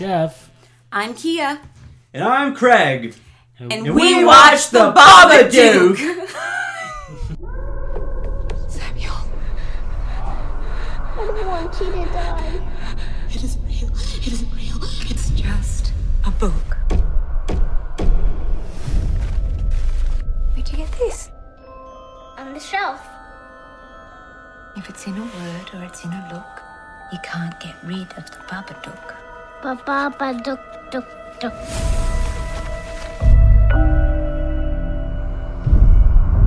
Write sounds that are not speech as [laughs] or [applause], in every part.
Jeff. I'm Kia. And I'm Craig. And, we we, watched watched The the Babadook. [laughs] Samuel, I don't want you to die. it isn't real. It isn't real. It's just a book. Where'd you get this? On the shelf. If it's in a word or it's in a look, you can't get rid of the Baba Babadook. Ba ba ba duk duk duk.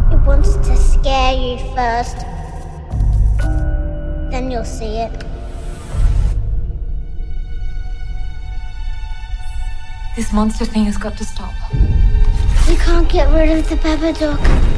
It wants to scare you first. Then you'll see it. This monster thing has got to stop. You can't get rid of the Babadook. You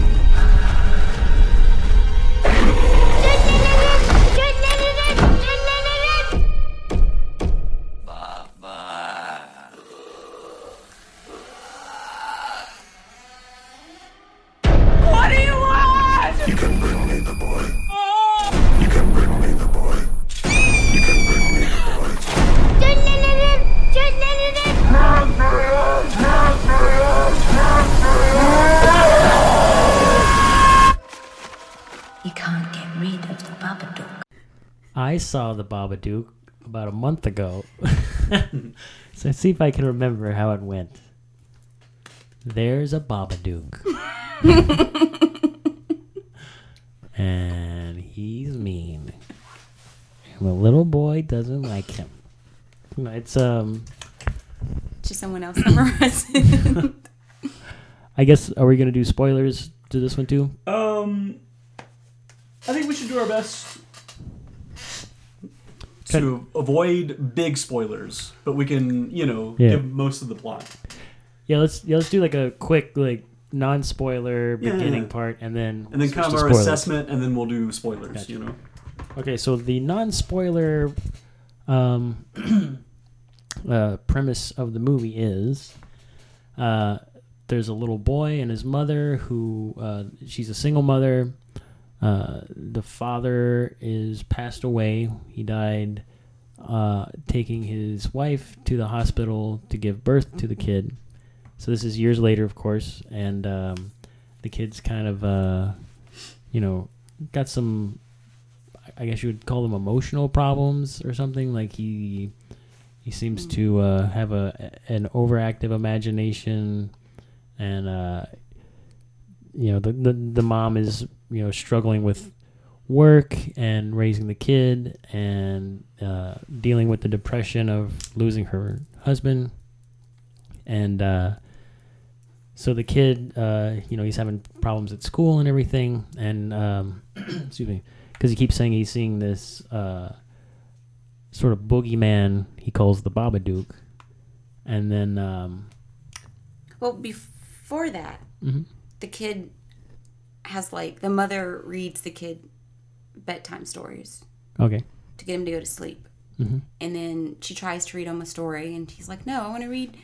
I saw the Babadook about a month ago. [laughs] so let's see if I can remember how it went. There's a Babadook. [laughs] and he's mean. And the little boy doesn't like him. No, It's um Just someone else summarize it. [laughs] I guess are we gonna do spoilers to this one too? Um, I think we should do our best to avoid big spoilers, but we can, you know, Yeah. give most of the plot. Yeah, let's yeah, let's do like a quick like non spoiler Yeah. beginning part and then And then kind of our assessment, and then we'll do spoilers, Gotcha. you know? Okay, so the non-spoiler um, [clears throat] uh, premise of the movie is uh, there's a little boy and his mother who uh, she's a single mother. Uh, the father is passed away. He died uh, taking his wife to the hospital to give birth to the kid. So this is years later, of course, and um, the kid's kind of, uh, you know, got some I guess you would call them emotional problems or something. Like he he seems to uh, have a an overactive imagination, and uh, you know the, the the mom is you know struggling with work and raising the kid and uh, dealing with the depression of losing her husband, and uh, so the kid uh, you know he's having problems at school and everything, and um, [coughs] excuse me because he keeps saying he's seeing this uh, sort of boogeyman he calls the Babadook, and then um, well, before that, Mhm. the kid has like the mother reads the kid bedtime stories okay, to get him to go to sleep. Mhm. And then she tries to read him a story, and he's like, "No, I want to read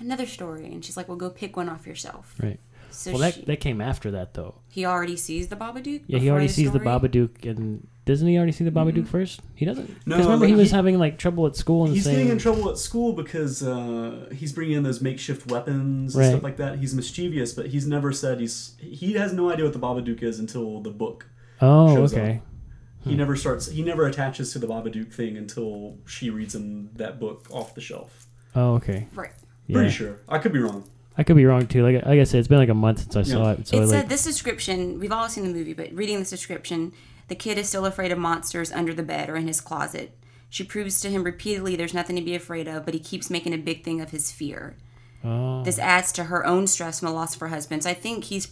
another story." And she's like, "Well, go pick one off yourself." right. So Well, she, that that came after that though. he already sees the Babadook. Yeah, he already sees the story? Babadook, and doesn't he already see the Babadook first? He doesn't. No, because remember but he was he- having like trouble at school and He's saying, getting in trouble at school because uh, he's bringing in those makeshift weapons and Right. stuff like that. He's mischievous, but he's never said he's. He has no idea what the Babadook is until the book. "Oh, shows okay, He never starts. He never attaches to the Babadook thing until she reads him that book off the shelf. oh, okay." Right. Yeah. Pretty sure. I could be wrong. I could be wrong too. Like like I said, it's been like a month since I saw it. So it I, said this description. We've all seen the movie, but reading this description, the kid is still afraid of monsters under the bed or in his closet. She proves to him repeatedly there's nothing to be afraid of, but he keeps making a big thing of his fear. oh, This adds to her own stress from the loss of her husband. So I think he's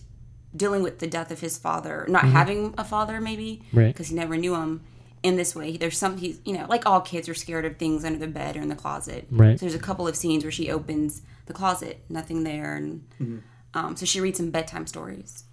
dealing with the death of his father, not having a father, maybe, Mm-hmm. Right. because he never knew him. In this way, there's some he's you know like all kids are scared of things under the bed or in the closet. Right. So there's a couple of scenes where she opens the closet, nothing there, and um, so she reads some bedtime stories.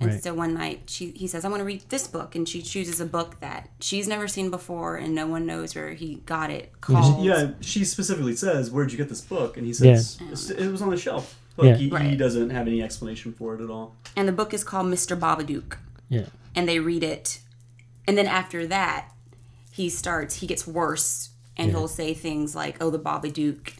And Right. so one night she he says, I want to read this book and she chooses a book that she's never seen before and no one knows where he got it called Yeah, she specifically says, "Where'd you get this book?" And he says, "It's- "It was on the shelf." Like Yeah. he, he doesn't have any explanation for it at all. And the book is called Mr. Babadook. yeah, And they read it. And then after that, he starts he gets worse and Yeah. he'll say things like, "Oh, the Babadook."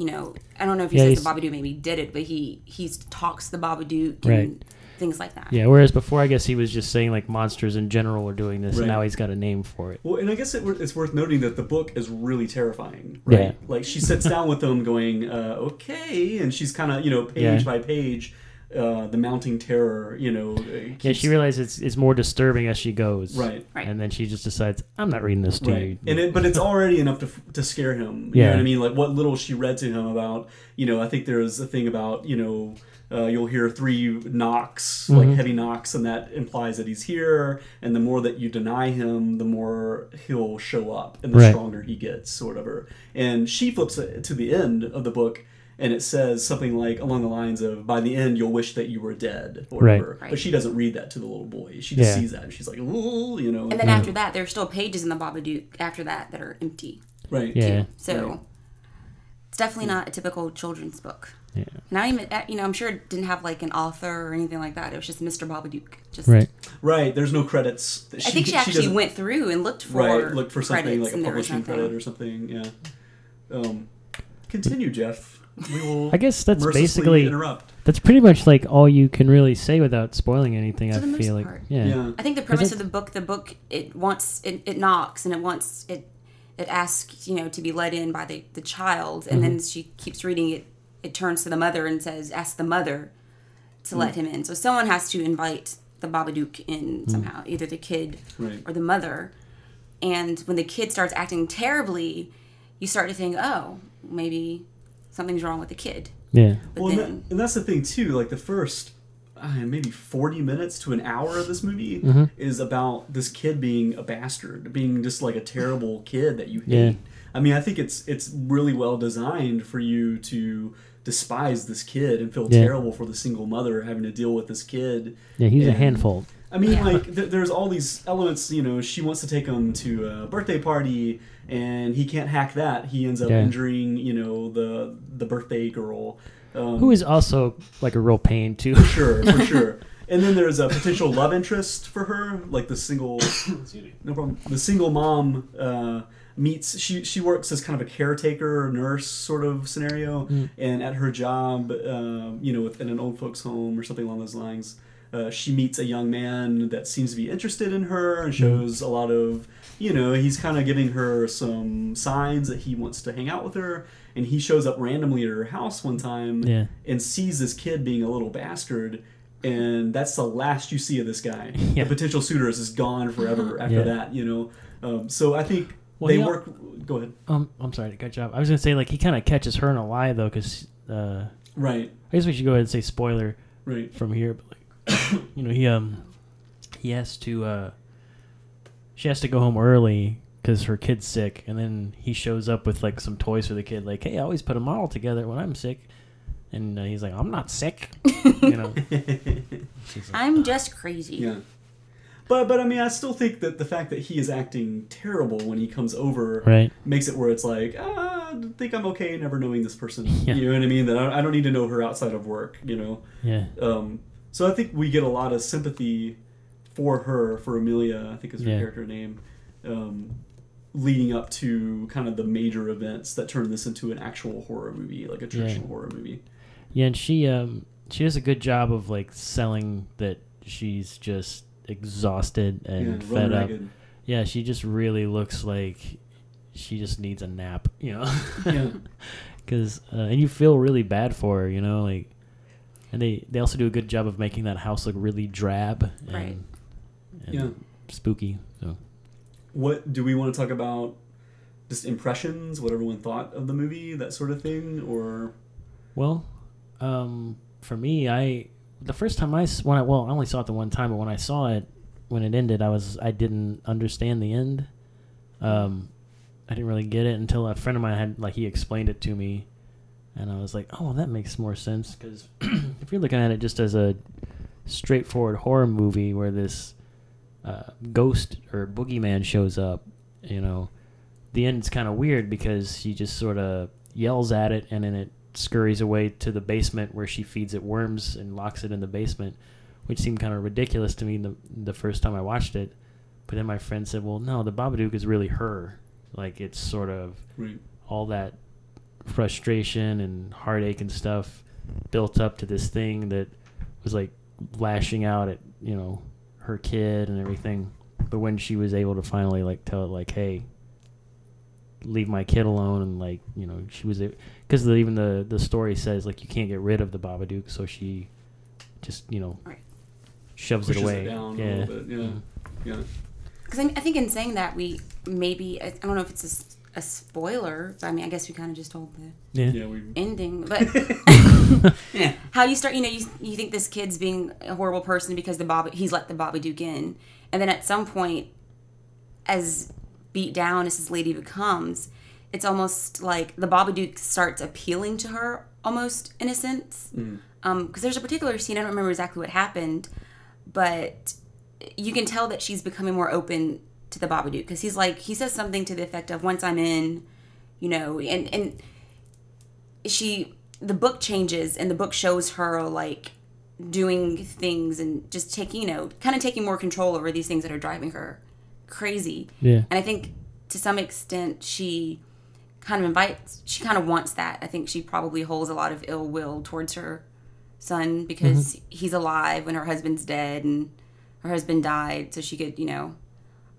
You know, I don't know if he Yeah, says the he's- Babadook maybe did it, but he he talks the Babadook and things like that. Yeah, whereas before, I guess he was just saying like monsters in general are doing this, Right. and now he's got a name for it. Well, and I guess it, it's worth noting that the book is really terrifying, right? Yeah. Like she sits down with them, going, uh, "Okay," and she's kind of, you know, page Yeah. by page, uh, the mounting terror, you know. uh, Yeah, she realizes it's, it's more disturbing as she goes. Right. Right. And then she just decides, I'm not reading this to Right, you. and it, but it's already enough to to scare him. You Yeah. know what I mean? Like what little she read to him about, you know, I think there's a thing about, you know, uh, you'll hear three knocks, like Mhm. heavy knocks, and that implies that he's here. And the more that you deny him, the more he'll show up, and the Right. stronger he gets, or whatever. And she flips it to the end of the book. And it says something like along the lines of, "By the end, you'll wish that you were dead," or Right. whatever. Right. But she doesn't read that to the little boy. She just Yeah. sees that, and she's like, "Ooh," you know. And then after that, there's still pages in the Babadook after that that are empty. right. Yeah. So Right. it's definitely not a typical children's book. Yeah. Not even, uh, you know, I'm sure it didn't have like an author or anything like that. It was just Mr. Babadook. Just, Right. Right. There's no credits. I think she actually doesn't- went through and looked for right. Look for something like a and there was publishing nothing. credit or something. Yeah. Um, continue, Jeff. We will. I guess that's basically interrupt. that's pretty much like all you can really say without spoiling anything. For I the most feel like part. yeah. Yeah. I think the premise of the book, the book, it wants, it, it knocks and it wants, it, it asks, you know, to be let in by the, the child. And then mm-hmm. she keeps reading it. It turns to the mother and says, ask the mother to mm. let him in. So someone has to invite the Babadook in mm. somehow, either the kid Right. or the mother. And when the kid starts acting terribly, you start to think, oh, maybe something's wrong with the kid. Yeah. But Well, and, that, and that's the thing too. Like the first, uh, maybe forty minutes to an hour of this movie Mm-hmm. is about this kid being a bastard, being just like a terrible kid that you hate. Yeah. I mean, I think it's it's really well designed for you to despise this kid and feel Yeah. terrible for the single mother having to deal with this kid. Yeah, he's a handful. I mean, Yeah. like, th- there's all these elements. You know, she wants to take him to a birthday party, and he can't hack that. He ends up Yeah. injuring, you know, the the birthday girl. Um, Who is also like a real pain too. for sure, for [laughs] sure. And then there's a potential love interest for her, like the single, [coughs] no problem. The single mom uh, meets. She she works as kind of a caretaker, nurse sort of scenario, and at her job, um, you know, in an old folks' home or something along those lines. Uh, she meets a young man that seems to be interested in her and shows a lot of, you know, he's kind of giving her some signs that he wants to hang out with her. And he shows up randomly at her house one time Yeah. and sees this kid being a little bastard and that's the last you see of this guy [laughs] Yeah. the potential suitor is gone forever [gasps] after Yeah. that you know um, so i think Well, they he al- work go ahead Um, I'm sorry to cut you off. I was gonna say like he kind of catches her in a lie though, because uh, right I guess we should go ahead and say spoiler right from here. But like, [coughs] you know, he um he has to uh she has to go home early because her kid's sick, and then he shows up with like some toys for the kid. Like, hey, I always put a model together when I'm sick, and uh, he's like, I'm not sick, [laughs] you know. [laughs] Like, I'm just crazy. yeah but but i mean i still think that the fact that he is acting terrible when he comes over right. makes it where it's like ah, I think i'm okay never knowing this person Yeah. you know what i mean that I, don't need to know her outside of work you know Yeah. Um, so I think we get a lot of sympathy for her, for Amelia, I think is her Yeah. character name, um, leading up to kind of the major events that turn this into an actual horror movie, like a traditional horror movie. Yeah, and she um she does a good job of like selling that she's just exhausted and Yeah, fed up. ragged. Yeah, she just really looks like she just needs a nap, you know. Yeah. [laughs] Because uh, and you feel really bad for her, you know, like. And they they also do a good job of making that house look really drab and, Right. and Yeah. spooky. So What do we want to talk about? Just impressions, what everyone thought of the movie, that sort of thing, or Well, um, for me, I the first time I when I well I only saw it the one time, but when I saw it when it ended, I was I didn't understand the end. Um, I didn't really get it until a friend of mine had like he explained it to me, and I was like, oh, that makes more sense because [clears throat] if you're looking at it just as a straightforward horror movie where this uh, ghost or boogeyman shows up, you know, the end's kind of weird because she just sort of yells at it and then it scurries away to the basement where she feeds it worms and locks it in the basement, which seemed kind of ridiculous to me the, the first time I watched it. But then my friend said, well, no, the Babadook is really her. like it's sort of Right. all that frustration and heartache and stuff built up to this thing that was like lashing out at you know her kid and everything but when she was able to finally like tell it like hey leave my kid alone and like you know she was because even the the story says like you can't get rid of the babadook so she just you know Right. shoves Pushes it away down yeah a little bit. Yeah. Mhm. Yeah. Because I, I think in saying that, we maybe, I I don't know if it's a s- a, spoiler, but I mean, I guess we kind of just told the yeah Yeah. Ending. But [laughs] Yeah. [laughs] how you start, you know, you, you think this kid's being a horrible person because the Bob, he's let the Babadook in. And then at some point, as beat down as this lady becomes, it's almost like the Babadook starts appealing to her, almost in a sense. Mm. Um, because there's a particular scene, I don't remember exactly what happened, but you can tell that she's becoming more open to the Babadook. Because he's like, he says something to the effect of, once I'm in, you know, and, and she, the book changes and the book shows her like doing things and just taking, you know, kind of taking more control over these things that are driving her crazy. yeah And I think to some extent she kind of invites, she kind of wants that. I think she probably holds a lot of ill will towards her son because he's alive when her husband's dead and her husband died. So she could, you know,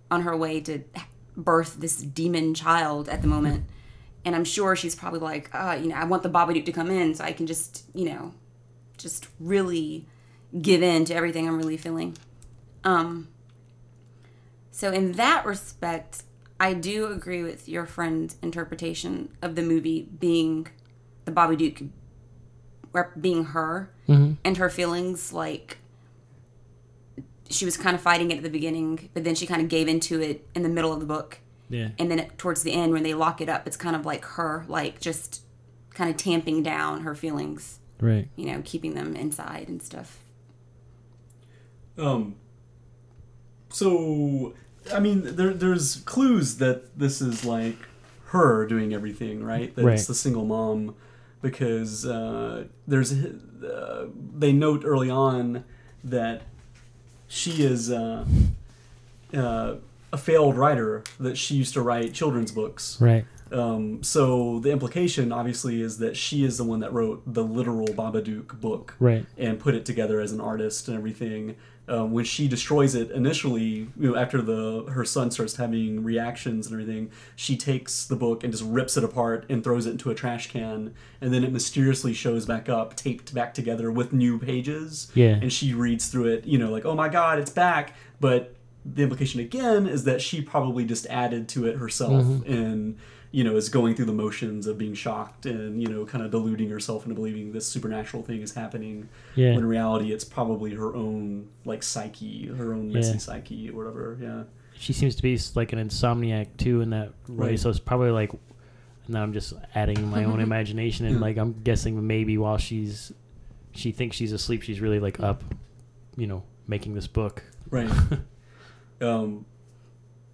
on her way to birth this demon child at the moment. And I'm sure she's probably like, uh, you know, I want the Babadook to come in so I can just, you know, just really give in to everything I'm really feeling. Um, so in that respect, I do agree with your friend's interpretation of the movie being the Babadook rep- being her and her feelings like she was kind of fighting it at the beginning, but then she kind of gave into it in the middle of the book. yeah And then it, towards the end when they lock it up, it's kind of like her like just kind of tamping down her feelings, right you know, keeping them inside and stuff. Um. So, I mean, there there's clues that this is like her doing everything, right? That Right. it's the single mom, because uh, there's uh, they note early on that she is uh, uh, a failed writer. That she used to write children's books. right Um, so the implication, obviously, is that she is the one that wrote the literal Babadook book right and put it together as an artist and everything. Um, when she destroys it initially, you know, after the her son starts having reactions and everything, she takes the book and just rips it apart and throws it into a trash can, and then it mysteriously shows back up, taped back together with new pages. Yeah. and she reads through it, you know, like oh my god, it's back. But the implication again is that she probably just added to it herself Mm-hmm. and you know is going through the motions of being shocked and you know kind of deluding herself into believing this supernatural thing is happening Yeah. when in reality it's probably her own like psyche her own messy Yeah. psyche or whatever yeah she seems to be like an insomniac too in that way. Right. So it's probably like now I'm just adding my own [laughs] imagination and Yeah. like I'm guessing maybe while she's she thinks she's asleep, she's really like up, you know, making this book. right [laughs] um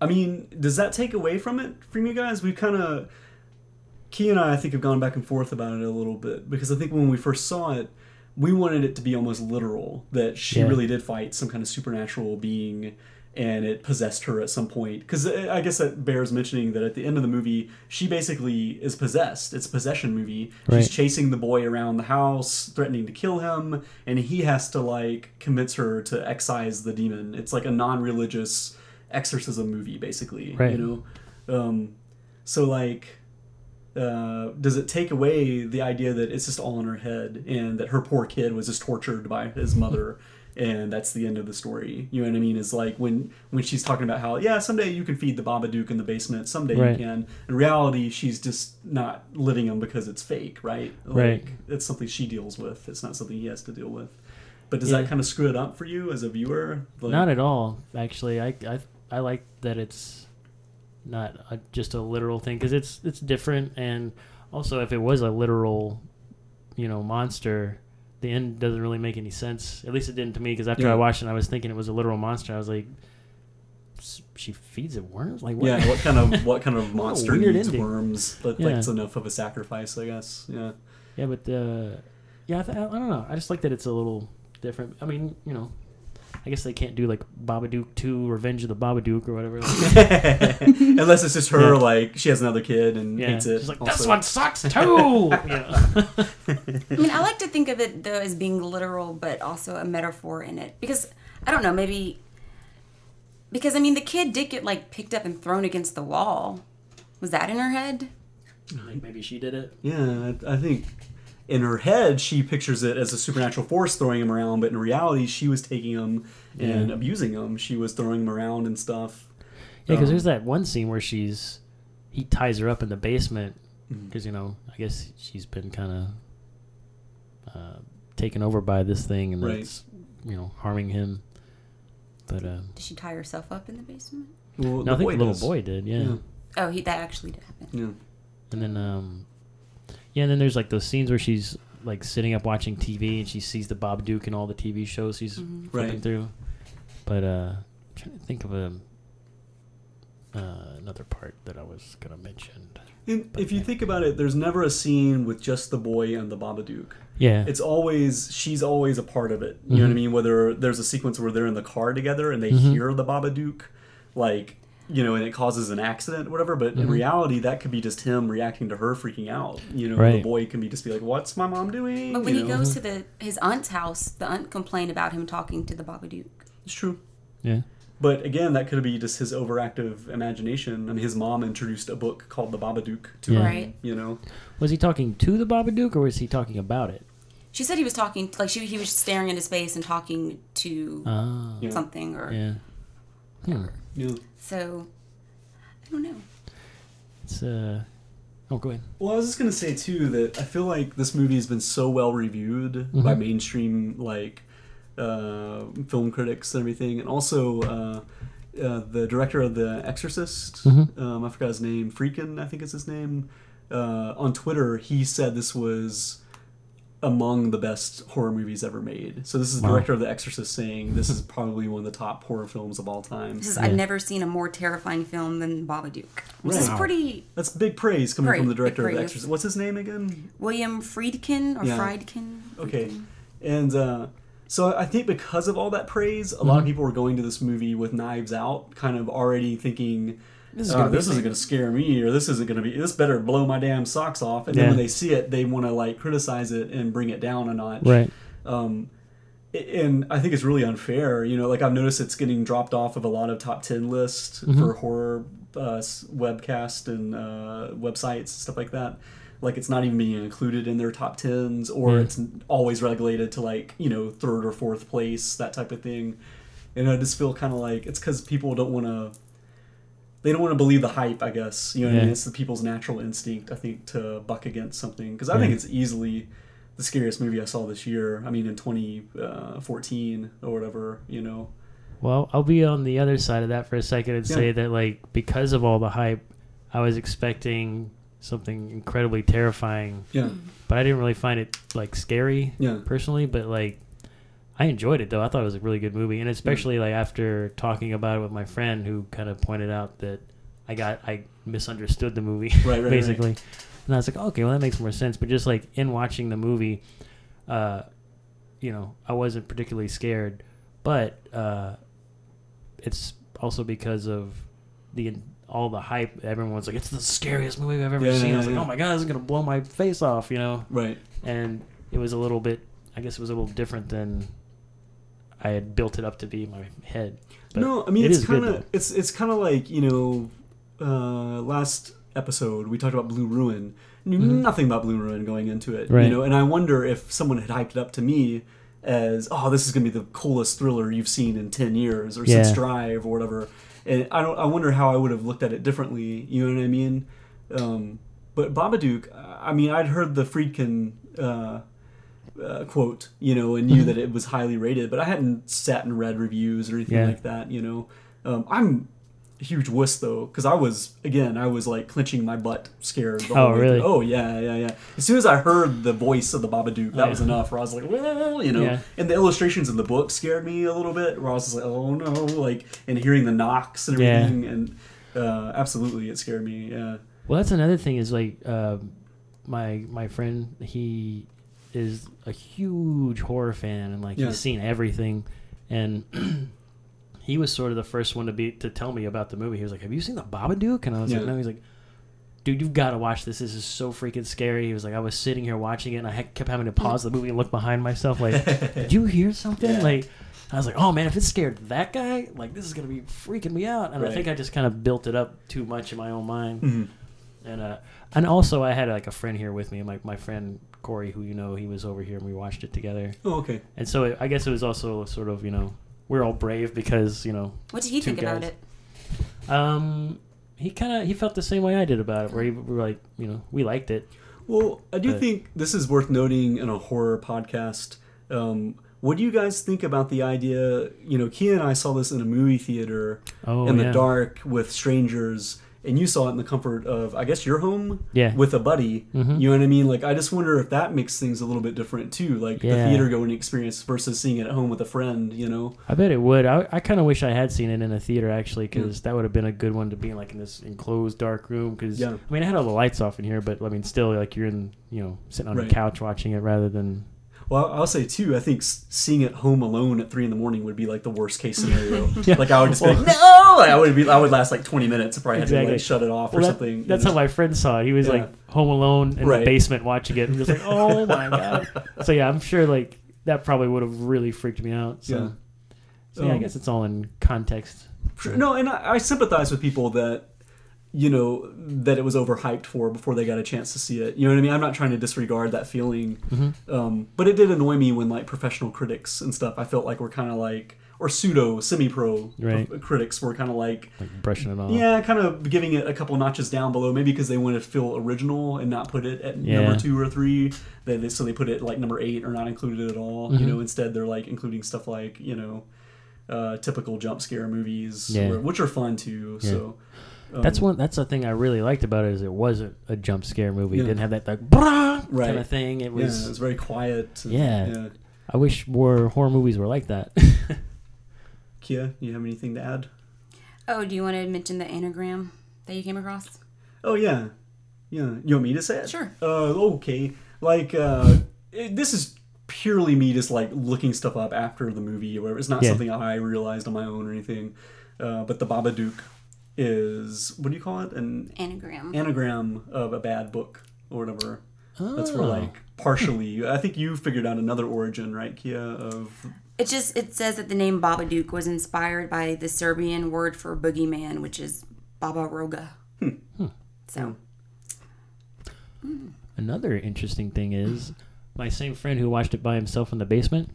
i mean does that take away from it from you guys? We kind of key and i i think have gone back and forth about it a little bit because i think when we first saw it we wanted it to be almost literal that she Yeah. really did fight some kind of supernatural being and it possessed her at some point. Because uh, i guess that bears mentioning that at the end of the movie she basically is possessed. It's a possession movie. Right. she's chasing the boy around the house threatening to kill him and he has to like convince her to excise the demon. It's like a non-religious exorcism movie basically Right. you know um, so like uh, does it take away the idea that it's just all in her head and that her poor kid was just tortured by his mother [laughs] and that's the end of the story you know what i mean is like when when she's talking about how yeah someday you can feed the babadook in the basement someday Right. you can in reality she's just not living him because it's fake right like Right. it's something she deals with it's not something he has to deal with but does Yeah. that kind of screw it up for you as a viewer Like- Not at all, actually. I I I like that it's not a, just a literal thing because it's it's different and also if it was a literal, you know, monster. The end doesn't really make any sense. At least it didn't to me because after Yeah. I watched it, I was thinking it was a literal monster. I was like, she feeds it worms? Like, what? yeah what kind of what kind of [laughs] monster weird needs ending. worms but Yeah. like it's enough of a sacrifice i guess yeah Yeah, but uh, yeah, I, th- I don't know. I just like that it's a little different. I mean, you know, I guess they can't do like Babadook Two: Revenge of the Babadook or whatever. [laughs] [laughs] Unless it's just her, Yeah. like she has another kid and yeah, hates it. she's like also. this one sucks too. [laughs] you know? I mean, I like to think of it though as being literal, but also a metaphor in it because I don't know, maybe because I mean the kid did get like picked up and thrown against the wall. Was that in her head? like maybe she did it. Yeah, I, I think in her head she pictures it as a supernatural force throwing him around, but in reality she was taking him and Yeah. abusing him. She was throwing him around and stuff. Yeah, because Um, there's that one scene where she's he ties her up in the basement Mm-hmm. because you know I guess she's been kind of uh, taken over by this thing and Right. it's you know harming him. But uh, Did she tie herself up in the basement? Well, no, I think the little does. boy did. Yeah. Yeah. Oh, he that actually did happen. Yeah. and then um, yeah, and then there's like those scenes where she's like sitting up watching TV and she sees the Bob Duke and all the TV shows she's flipping Right. through. But uh, I'm trying to think of a uh, another part that I was gonna mention. And if you think about it, there's never a scene with just the boy and the Babadook. Yeah, It's always she's always a part of it. You know what I Mhm. mean? Whether there's a sequence where they're in the car together and they Mhm. hear the Babadook, like you know, and it causes an accident, or whatever. But in Mhm. reality, that could be just him reacting to her freaking out. You know, the boy can be just be like, "What's my mom doing?" But when you he know? goes to the his aunt's house, the aunt complained about him talking to the Babadook. it's true. yeah. But again, that could be just his overactive imagination. I mean, his mom introduced a book called The Babadook to Yeah. him. Right. You know, Was he talking to the Babadook or was he talking about it? She said he was talking like she he was staring into space and talking to Yeah. something or yeah. Hmm. yeah. So. I don't know. It's uh. Oh, go ahead. Well, I was just gonna say too that I feel like this movie has been so well reviewed by Mhm. mainstream like uh, film critics and everything, and also uh, uh, the director of The Exorcist, Mhm. um, I forgot his name, Friedkin, I think is his name. Uh, on Twitter, he said this was among the best horror movies ever made. So this is the Wow. director of The Exorcist saying this is probably one of the top horror films of all time. This is, Yeah. I've never seen a more terrifying film than Babadook. This is pretty That's big praise coming Great, from the director of The. Exorcist. What's his name again? William Friedkin or Yeah. Friedkin. Okay. And uh, so I think because of all that praise, a lot of people were going to this movie with knives out, kind of already thinking, This this, is gonna be this isn't going to scare me, or this isn't going to be, this better blow my damn socks off. And then when they see it, they want to like criticize it and bring it down a notch. Right. Um, and I think it's really unfair. You know, like I've noticed it's getting dropped off of a lot of top 10 lists Mm-hmm. for horror uh, webcast and uh, websites, stuff like that. Like it's not even being included in their top 10s, or Yeah. it's always relegated to like, you know, third or fourth place, that type of thing. And I just feel kind of like it's because people don't want to. They don't want to believe the hype, I guess. You know what I mean? It's the people's natural instinct, I think, to buck against something. Because I Yeah. think it's easily the scariest movie I saw this year. I mean, in 2014 uh, or whatever, you know. Well, I'll be on the other side of that for a second and Yeah. say that like because of all the hype, I was expecting something incredibly terrifying, Yeah. but I didn't really find it like scary Yeah. personally. But like, I enjoyed it though. I thought it was a really good movie, and especially like after talking about it with my friend who kind of pointed out that I got I misunderstood the movie [laughs] Right, right, basically, and I was like, okay, well that makes more sense. But just like in watching the movie, uh, you know, I wasn't particularly scared, but uh, it's also because of the all the hype. Everyone's like, it's the scariest movie I've ever Yeah, seen. I was yeah, like, oh my god, this is gonna blow my face off, you know. Right. And it was a little bit, I guess, it was a little different than I had built it up to be in my head. But no, I mean it it's kind of it's it's kind of like you know, uh, last episode we talked about Blue Ruin. Knew nothing about Blue Ruin going into it, Mm-hmm. Right. you know, and I wonder if someone had hyped it up to me as, oh, this is gonna be the coolest thriller you've seen in ten years or since Drive or whatever. And I don't, I wonder how I would have looked at it differently. You know what I mean? Um, but Babadook, I mean, I'd heard the Friedkin. Uh, uh, quote, you know, and Mm-hmm. knew that it was highly rated, but I hadn't sat and read reviews or anything Yeah. like that, you know. Um, I'm a huge wuss though, because I was again, I was like clenching my butt, scared. The Oh, really? through. Oh yeah, yeah, yeah. As soon as I heard the voice of the Babadook, that Oh, was enough. Where I was like, well, you know. Yeah. And the illustrations in the book scared me a little bit. Where I was just like, oh no, like, and hearing the knocks and Yeah. everything, and uh, absolutely, it scared me. Yeah. Well, that's another thing is like uh, my my friend he is a huge horror fan and like Yeah. he's seen everything, and [clears throat] he was sort of the first one to be to tell me about the movie. He was like, "Have you seen the Babadook?" And I was Yeah. like, "No." He's like, "Dude, you've got to watch this. This is so freaking scary." He was like, "I was sitting here watching it, and I kept having to pause the movie and look behind myself, like, [laughs] did you hear something?" Yeah. Like. I was like, "Oh man, if it scared that guy, like this is gonna be freaking me out." And I think I just kind of built it up too much in my own mind. Mhm. And uh, and also I had like a friend here with me, my my friend Corey, who you know, he was over here and we watched it together. Oh, okay. And so it, I guess it was also sort of you know we're all brave because you know What did he Two think about it? um he kind of he felt the same way I did about it, where he, we were like you know we liked it. Well, I do But- think this is worth noting in a horror podcast. Um, what do you guys think about the idea? You know, Kia and I saw this in a movie theater Oh, in the yeah. dark with strangers, and you saw it in the comfort of, I guess, your home Yeah. with a buddy. Mhm. You know what I mean? Like, I just wonder if that makes things a little bit different too. Like the theater going experience versus seeing it at home with a friend. You know? I bet it would. I, I kind of wish I had seen it in a theater actually, because that would have been a good one to be in like in this enclosed dark room. Because Yeah. I mean, I had all the lights off in here, but I mean, still like you're in you know sitting on Right. a couch watching it rather than Well, I'll say too. I think seeing it home alone at three in the morning would be like the worst case scenario. [laughs] Yeah. Like I would just be like, no. [laughs] Like, I would be. I would last like twenty minutes. I probably had to Exactly. like shut it off or that- something. That's how my friend saw it. He was Yeah. like home alone in Right. the basement watching it. And he was like, "Oh my [laughs] god!" So yeah, I'm sure like that probably would have really freaked me out. So Yeah. so yeah, I Um, guess it's all in context. No, and I, I sympathize with people that you know that it was overhyped for before they got a chance to see it. You know what I mean? I'm not trying to disregard that feeling, Mm-hmm. um, but it did annoy me when like professional critics and stuff. I felt like were kind of like or pseudo semi-pro Right. pro- critics were kind of like Like brushing it off. yeah, kind of giving it a couple notches down below, maybe because they wanted to feel original and not put it at Yeah. number two or three. They, they, so they put it like number eight or not included at all. Mm-hmm. You know, instead they're like including stuff like you know, uh, typical jump scare movies, Yeah. or- which are fun too. So um, That's one. That's the thing I really liked about it is it wasn't a jump scare movie. Yeah. It didn't have that like brah Right. kind of thing. It yeah, was. it was very quiet. and- Yeah. yeah. I wish more horror movies were like that. [laughs] Kia, you have anything to add? Oh, do you want to mention the anagram that you came across? Oh yeah, yeah. You want me to say it? Sure. Uh, okay. Like uh, it, this is purely me just like looking stuff up after the movie or whatever. It's not Yeah. something I realized on my own or anything. Uh, but the Babadook is what do you call it? An Anagram. anagram of a bad book or whatever. That's where Oh. like partially. I think you figured out another origin, right, Kia? Of It just it says that the name Babadook was inspired by the Serbian word for boogeyman, which is Baba Roga. Hmm. Hmm. So hmm. Another interesting thing is my same friend who watched it by himself in the basement.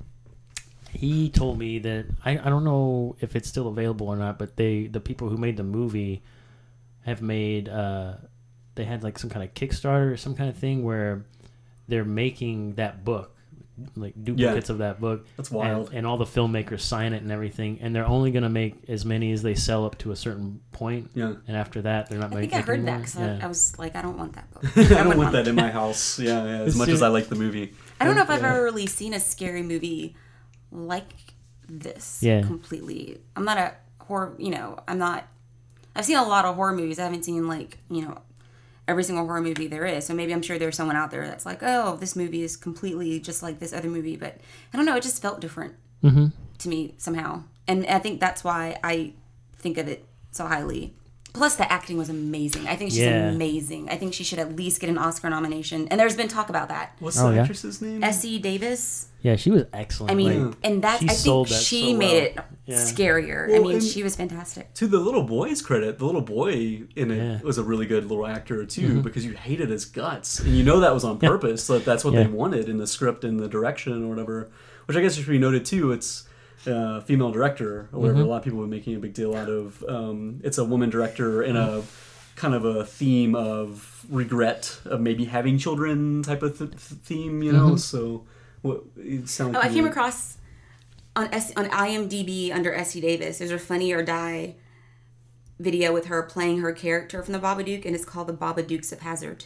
He told me that I, I don't know if it's still available or not, but they the people who made the movie have made uh, they had like some kind of Kickstarter or some kind of thing where they're making that book like duplicates of that book. That's wild. And, all the filmmakers sign it and everything, and they're only gonna make as many as they sell up to a certain point. Yeah. And after that, they're not I making. think I heard that because Yeah. I, I was like, I don't want that book. [laughs] I don't wouldn't want that in my [laughs] house. Yeah, yeah. As As much soon- as I like the movie. I don't know if I've ever really seen a scary movie like this. Yeah. Completely. I'm not a horror. You know, I'm not. I've seen a lot of horror movies. I haven't seen like you know every single horror movie there is. So maybe I'm sure there's someone out there that's like, oh, this movie is completely just like this other movie. But I don't know. It just felt different Mm-hmm. to me somehow, and I think that's why I think of it so highly. Plus, the acting was amazing. I think she's Yeah. amazing. I think she should at least get an Oscar nomination. And there's been talk about that. What's Oh, the yeah? actress's name? Essie Davis. Yeah, she was excellent. I mean, like- and that's she I think that she so made well. it Yeah. scarier. I mean, she was fantastic. to the little boy's credit, the little boy in it Yeah. was a really good little actor too, Mm-hmm. because you hated his guts, and you know that was on purpose. So that's what Yeah. they wanted in the script and the direction or whatever. Which I guess should be noted too. It's uh, female director or whatever. Mm-hmm. A lot of people were making a big deal out of. Um, it's a woman director in a kind of a theme of regret of maybe having children type of th- th- theme, you know. Mm-hmm. So what it sounds. Oh, I came across on S- on IMDb under Essie Davis. There's a Funny or Die video with her playing her character from the Babadook, and it's called The Babadooks of Hazzard.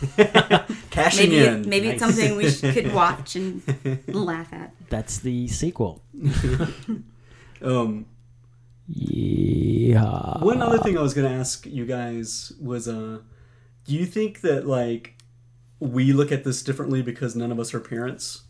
[laughs] cashing Maybe in. it, maybe it's something we sh- could [laughs] watch and laugh at. That's the sequel. [laughs] Um, Yeah. One other thing I was gonna ask you guys was, uh, do you think that like we look at this differently because none of us are parents?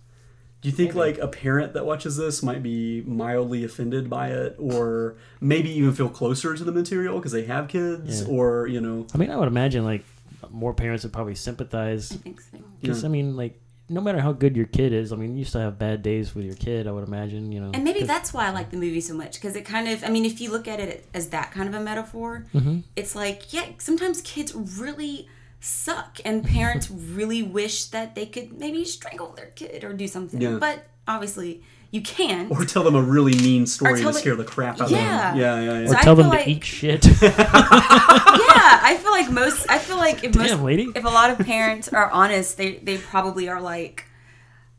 Do you think like a parent that watches this might be mildly offended by it, or maybe even feel closer to the material because they have kids, Yeah. or you know, I mean, I would imagine like more parents would probably sympathize I think so. because Yeah. I mean, like no matter how good your kid is, I mean, you still have bad days with your kid. I would imagine, you know. And maybe 'cause- that's why I like the movie so much because it kind of, I mean, if you look at it as that kind of a metaphor, Mm-hmm. it's like, yeah, sometimes kids really suck and [laughs] parents really wish that they could maybe strangle their kid or do something. Yeah. But obviously, you can. or tell them a really mean story to tell the- scare the crap out Yeah. of them. Yeah, yeah, yeah. So or I tell them feel to eat shit. [laughs] yeah, I feel like most. I feel like if most, lady. if a lot of parents are honest, they they probably are like,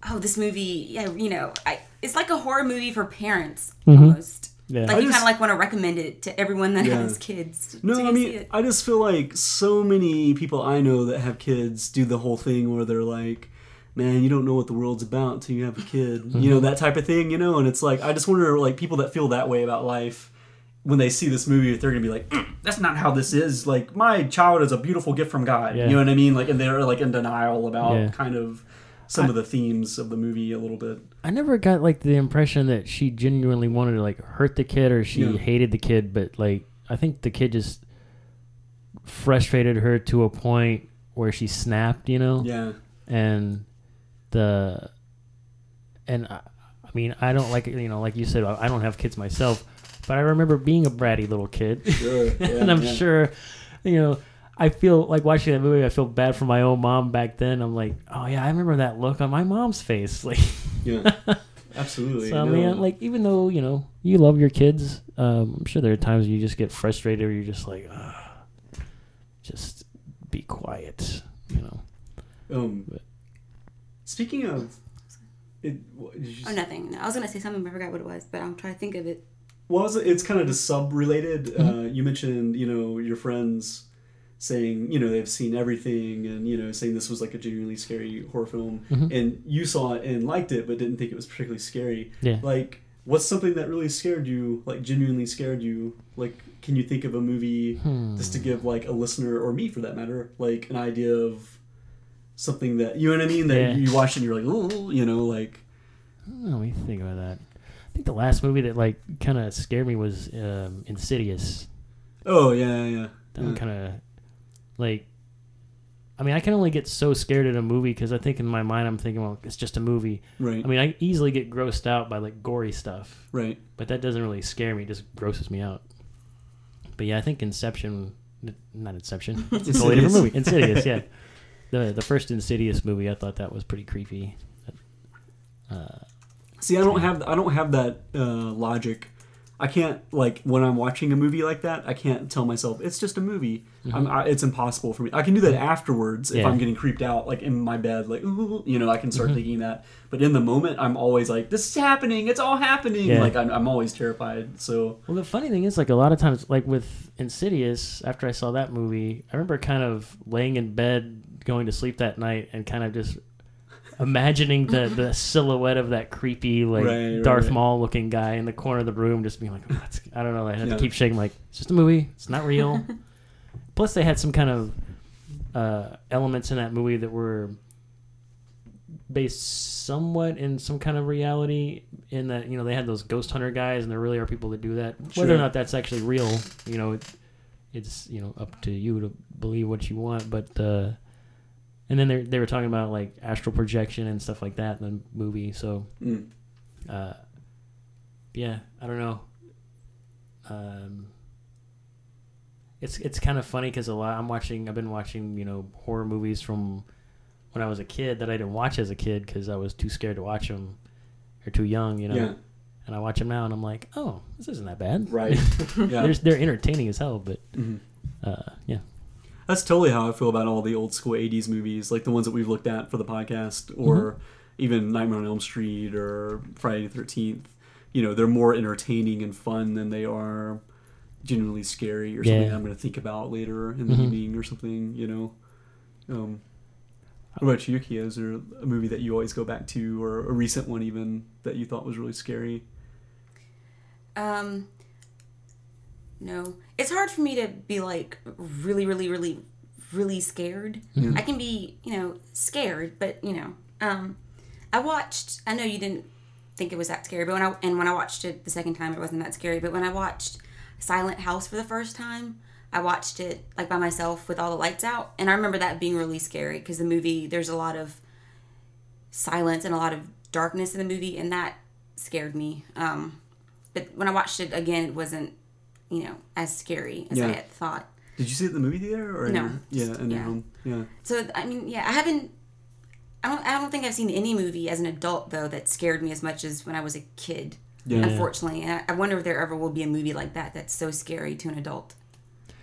oh, this movie, yeah, you know, I, it's like a horror movie for parents almost. Mm-hmm. Yeah. Like I you just- kind of like want to recommend it to everyone that Yeah. has kids. No, I mean. I just feel like so many people I know that have kids do the whole thing where they're like, man, you don't know what the world's about until you have a kid. You know, that type of thing, you know? And it's like, I just wonder, like, people that feel that way about life, when they see this movie, if they're going to be like, "Mm, that's not how this is. Like, my child is a beautiful gift from God. Yeah. You know what I mean? Like, and they're, like, in denial about Yeah. kind of some of the themes of the movie a little bit. I never got like the impression that she genuinely wanted to like hurt the kid or she Yeah. hated the kid, but like I think the kid just frustrated her to a point where she snapped, you know, Yeah. and the and I, I mean I don't like you know like you said I I don't have kids myself, but I remember being a bratty little kid, Sure. Yeah, [laughs] and I'm yeah. sure you know. I feel like watching that movie. I feel bad for my own mom back then. I'm like, oh yeah, I remember that look on my mom's face. [laughs] Like, Yeah. [laughs] Absolutely. So I no. mean, like even though you know you love your kids, um, I'm sure there are times you just get frustrated or you're just like, "Ugh, just be quiet, you know. Um, But- speaking of, it, what, did you Oh, nothing. No, I was gonna say something, but I forgot what it was. But I'm trying to think of it. Well, it's, it's kind of just sub related. Mm-hmm. Uh, you mentioned, you know, your friends saying, you know, they've seen everything and, you know, saying this was like a genuinely scary horror film. Mm-hmm. And you saw it and liked it, but didn't think it was particularly scary. Yeah. Like, what's something that really scared you, like, genuinely scared you? Like, can you think of a movie Hmm. just to give, like, a listener, or me for that matter, like, an idea of something that, you know what I mean? That Yeah. you watch and you're like, oh, you know, like, Oh, let me think about that. I think the last movie that like kind of scared me was um, Insidious. oh, yeah, yeah, yeah. That yeah. kind of like. I mean, I can only get so scared at a movie because I think in my mind I'm thinking, well, it's just a movie. Right, I mean, I easily get grossed out by like gory stuff. right. but that doesn't really scare me. It just grosses me out. But yeah, I think Inception, not Inception, [laughs] it's a totally different movie. Insidious, yeah. [laughs] The the first Insidious movie, I thought that was pretty creepy. Uh, See, I don't have I don't have that uh, logic. I can't like when I'm watching a movie like that. I can't tell myself it's just a movie. I'm, I, it's impossible for me. I can do that afterwards if Mm-hmm. Yeah. I'm getting creeped out, like in my bed, like ooh, you know, I can start Mm-hmm. thinking that. But in the moment, I'm always like, "This is happening. It's all happening." Yeah. Like I'm, I'm always terrified. So well, the funny thing is, like a lot of times, like with Insidious, after I saw that movie, I remember kind of laying in bed, going to sleep that night, and kind of just imagining the the silhouette of that creepy like Right, right, Darth right. Maul looking guy in the corner of the room, just being like, oh, that's, I don't know. I had Yeah. to keep shaking, like it's just a movie. It's not real. [laughs] Plus, they had some kind of uh, elements in that movie that were based somewhat in some kind of reality. In that, you know, they had those ghost hunter guys, and there really are people that do that. Whether or not that's actually real, you know, it, it's you know up to you to believe what you want. But uh, and then they they were talking about like astral projection and stuff like that in the movie. So mm. uh, yeah, I don't know. Um, it's it's kind of funny because a lot I'm watching. I've been watching you know horror movies from when I was a kid that I didn't watch as a kid because I was too scared to watch them or too young, you know. Yeah. And I watch them now and I'm like, oh, this isn't that bad. right, [laughs] yeah. they're, they're entertaining as hell, but Mhm. uh, yeah. That's totally how I feel about all the old school '80s movies, like the ones that we've looked at for the podcast, or even Nightmare on Elm Street or Friday the Thirteenth. You know, they're more entertaining and fun than they are genuinely scary or something Yeah. I'm going to think about later in the Mhm. evening or something. You know. Um, what about you, Kia? Is there a movie that you always go back to, or a recent one even that you thought was really scary? Um, no, it's hard for me to be like really, really, really, really scared. I can be, you know, scared, but you know, um, I watched. I know you didn't think it was that scary, but when I and when I watched it the second time, it wasn't that scary. But when I watched Silent House for the first time, I watched it like by myself with all the lights out, and I remember that being really scary because the movie there's a lot of silence and a lot of darkness in the movie, and that scared me. Um, but when I watched it again, it wasn't you know as scary as I had thought. Did you see it in the movie theater or No, your- yeah, just- in your yeah. home? Yeah. So I mean, yeah, I haven't. I don't. I don't think I've seen any movie as an adult though that scared me as much as when I was a kid. Yeah. Unfortunately, and I, I wonder if there ever will be a movie like that that's so scary to an adult.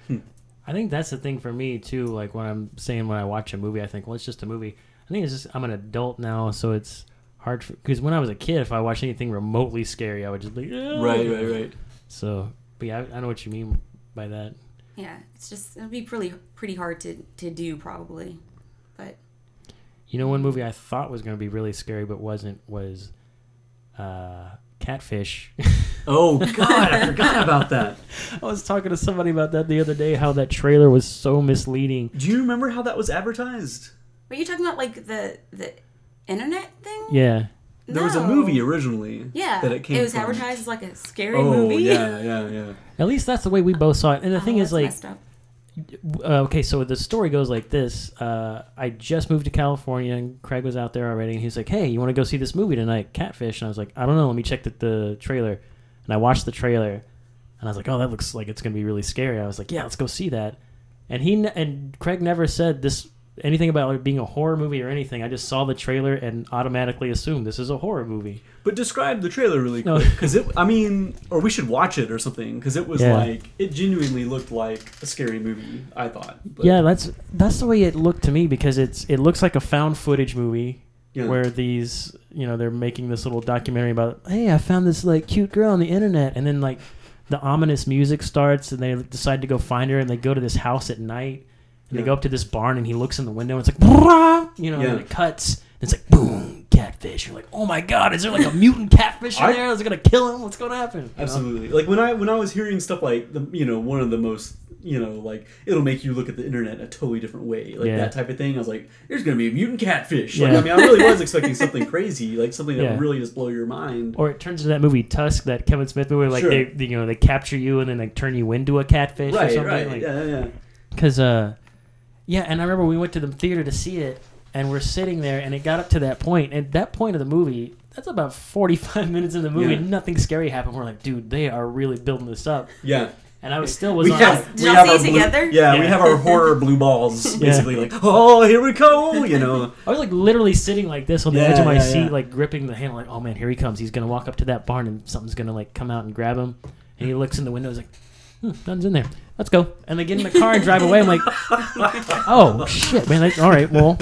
Hmm. I think that's the thing for me too. Like when I'm saying when I watch a movie, I think, well, it's just a movie. I think it's just I'm an adult now, so it's hard because when I was a kid, if I watched anything remotely scary, I would just be "Ugh." Right, right, right. So, but yeah, I, I know what you mean by that. Yeah, it's just it'll be pretty pretty hard to to do probably, but You know, one movie I thought was going to be really scary but wasn't was uh, Catfish. [laughs] Oh God, I forgot about that. [laughs] I was talking to somebody about that the other day. How that trailer was so misleading. Do you remember how that was advertised? were you talking about like the the internet thing? Yeah, There was a movie originally. Yeah, that it came. it was from. advertised as like a scary Oh movie. yeah, yeah, [laughs] yeah. at least that's the way we both saw it. And the Oh, thing is, like, uh, okay, so the story goes like this. Uh, I just moved to California, and Craig was out there already, and he's like, "Hey, you want to go see this movie tonight, Catfish?" And I was like, "I don't know. Let me check the, the trailer." And I watched the trailer, and I was like, "Oh, that looks like it's gonna be really scary." I was like, "Yeah, let's go see that." And he and Craig never said this anything about it being a horror movie or anything. I just saw the trailer and automatically assumed this is a horror movie. But describe the trailer really quick, because it. I mean, or we should watch it or something, because it was Yeah. like it genuinely looked like a scary movie. I thought. But, yeah, that's that's the way it looked to me because it's it looks like a found footage movie Yeah. where these you know they're making this little documentary about hey I found this like cute girl on the internet and then like the ominous music starts and they decide to go find her and they go to this house at night and Yeah. they go up to this barn and he looks in the window and it's like you know Yeah. and it cuts and it's like boom catfish you're like oh my god is there like a mutant catfish in I- there is it gonna kill him what's gonna happen You know? Absolutely. Like when I when I was hearing stuff like the you know one of the most you know like it'll make you look at the internet a totally different way like Yeah. that type of thing. I was like, there's gonna be a mutant catfish. Like, Yeah. I mean, I really was expecting [laughs] something crazy, like something that Yeah. would really just blow your mind. Or it turns into that movie Tusk, that Kevin Smith movie, where like Sure. they, they, you know, they capture you and then they turn you into a catfish or right, something. right, Like, yeah, yeah. Because, uh, yeah, and I remember we went to the theater to see it, and we're sitting there, and it got up to that point, and that point of the movie, that's about 45 [laughs] minutes in the movie, Yeah. and nothing scary happened. We're like, dude, they are really building this up. Yeah. And I was still was We on. have, like, we have see our blue- together? Yeah, we have our horror blue balls, [laughs] Yeah. basically like, oh, here we go, you know. [laughs] I was like literally sitting like this on the Yeah, edge of my yeah, seat, yeah. like gripping the handle, like, oh man, here he comes. He's gonna walk up to that barn and something's gonna like come out and grab him. And he looks in the window, he's like, hmm, nothing's in there. Let's go. And they get in the car and drive away. I'm like, oh shit, man. Like, all right, well,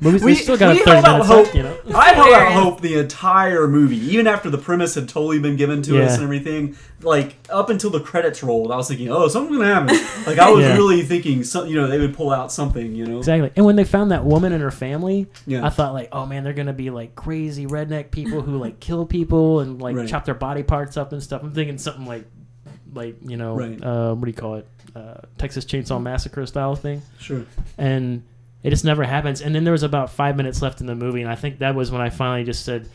movies We- they still got we 30 held out minutes hope. left, you know. I held out hope the entire movie, even after the premise had totally been given to us and everything. Like up until the credits rolled, I was thinking, "Oh, something's gonna happen." Like I was Yeah. really thinking, some, you know, they would pull out something, you know. Exactly. And when they found that woman and her family, Yeah. I thought like, oh man, they're gonna be like crazy redneck people who like kill people and like Right. chop their body parts up and stuff. I'm thinking something like, like you know, Right. uh, what do you call it, uh, Texas Chainsaw Massacre style thing. Sure. and it just never happens. And then there was about five minutes left in the movie, and I think that was when I finally just said,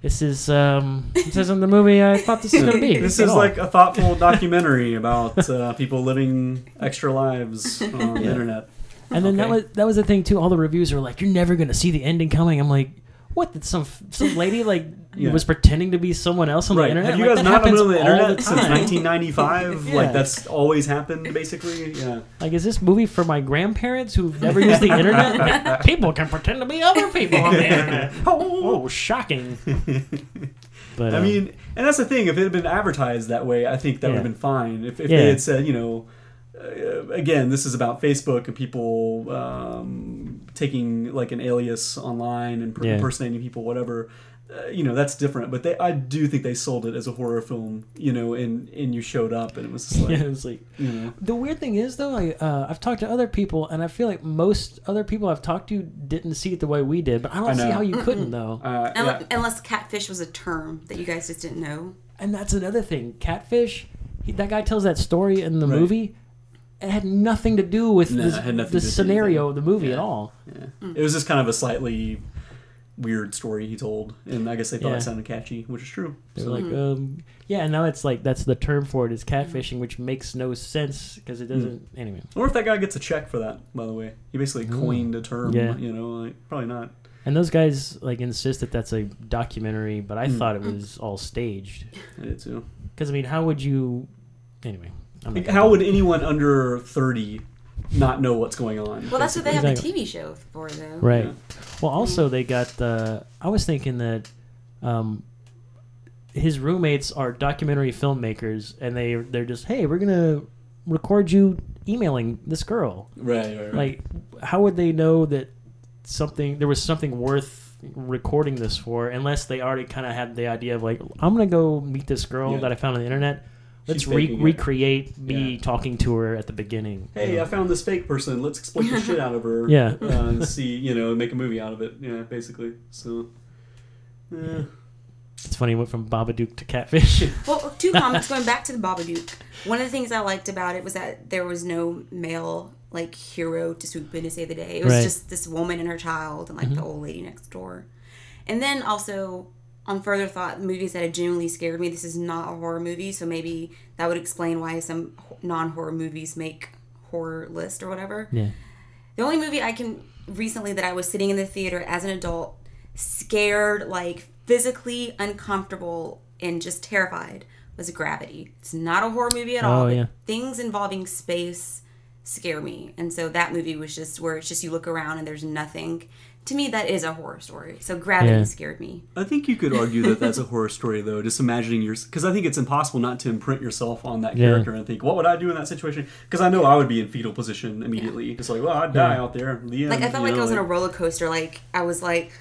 "This is um, this isn't the movie I thought this was gonna be." [laughs] This is all." like a thoughtful documentary about uh, people living extra lives on the internet. and then that was that was the thing too. All the reviews were like, "You're never gonna see the ending coming." I'm like, "What? Did some some lady like Yeah. was pretending to be someone else on Right. the internet?" Have you guys not been on the internet the since 1995? [laughs] Yeah. Like that's always happened, basically. Yeah. Like, is this movie for my grandparents who've never used the internet? [laughs] People can pretend to be other people on the internet. [laughs] Oh, shocking! But I um, mean, and that's the thing. If it had been advertised that way, I think that would have been fine. If, if Yeah. they had said, you know, uh, again, this is about Facebook and people um, taking like an alias online and per- Yeah. impersonating people, whatever. Uh, you know, that's different. But they, I do think they sold it as a horror film. You know, and and you showed up, and it was just [laughs] like, yeah, it was like. you know, The weird thing is, though, I uh, I've talked to other people, and I feel like most other people I've talked to didn't see it the way we did. But I don't I see how you couldn't, though. uh, Unle- yeah. Unless catfish was a term that you guys just didn't know. And that's another thing. Catfish. He, that guy tells that story in the Right. movie. It had nothing to do with No, this, it had nothing the to do with scenario of the movie Yeah. at all. Yeah. Mm. It was just kind of a slightly weird story he told, and I guess they thought Yeah. it sounded catchy, which is true. They So- were like, mm. um, yeah, and now it's like that's the term for it is mm. catfishing, which makes no sense because it doesn't. Anyway, I wonder if that guy gets a check for that. By the way, he basically coined a term. Yeah. You know, like probably not. and those guys like insist that that's a documentary, but I Mm. thought it was all staged. I did too. Because I mean, how would you? Anyway, I'm Like, how would anyone under thirty not know what's going on? Well, that's what they have Exactly. the TV show for, though. right? Yeah. Well, also they got the. I was thinking that. Um, his roommates are documentary filmmakers, and they they're just, hey, we're gonna record you emailing this girl. Right, right, right. like how would they know that something there was something worth recording this for unless they already kind of had the idea of like i'm gonna go meet this girl Yeah. that i found on the internet let's re- faking it. recreate me Yeah. talking to her at the beginning hey, I found this fake person. Let's exploit the shit out of her. Yeah. Uh, and see, you know, make a movie out of it. Yeah, basically. So. eh. it's funny it went from babadook to catfish [laughs] Well, two comments going back to the Babadook. One of the things I liked about it was that there was no male like hero to swoop in to save the day. It was Right. Mm-hmm. just this woman and her child and like the old lady next door. And then also on further thought, movies that have genuinely scared me. This is not a horror movie, so maybe that would explain why some non-horror movies make horror list or whatever. yeah The only movie I can recently that I was sitting in the theater as an adult, scared, like physically uncomfortable and just terrified, was Gravity. It's not a horror movie at oh, all. Oh, but yeah. Things involving space scare me. And so that movie was just where it's just you look around and there's nothing. To me, that is a horror story. So Gravity Yeah. scared me. I think you could argue that that's a [laughs] horror story, though. Just imagining your, because I think it's impossible not to imprint yourself on that Yeah. character and think, what would I do in that situation? Because I know I would be in fetal position immediately. It's like, well, I'd die out there. The Like I felt like know, I was on a roller coaster. Like I was like,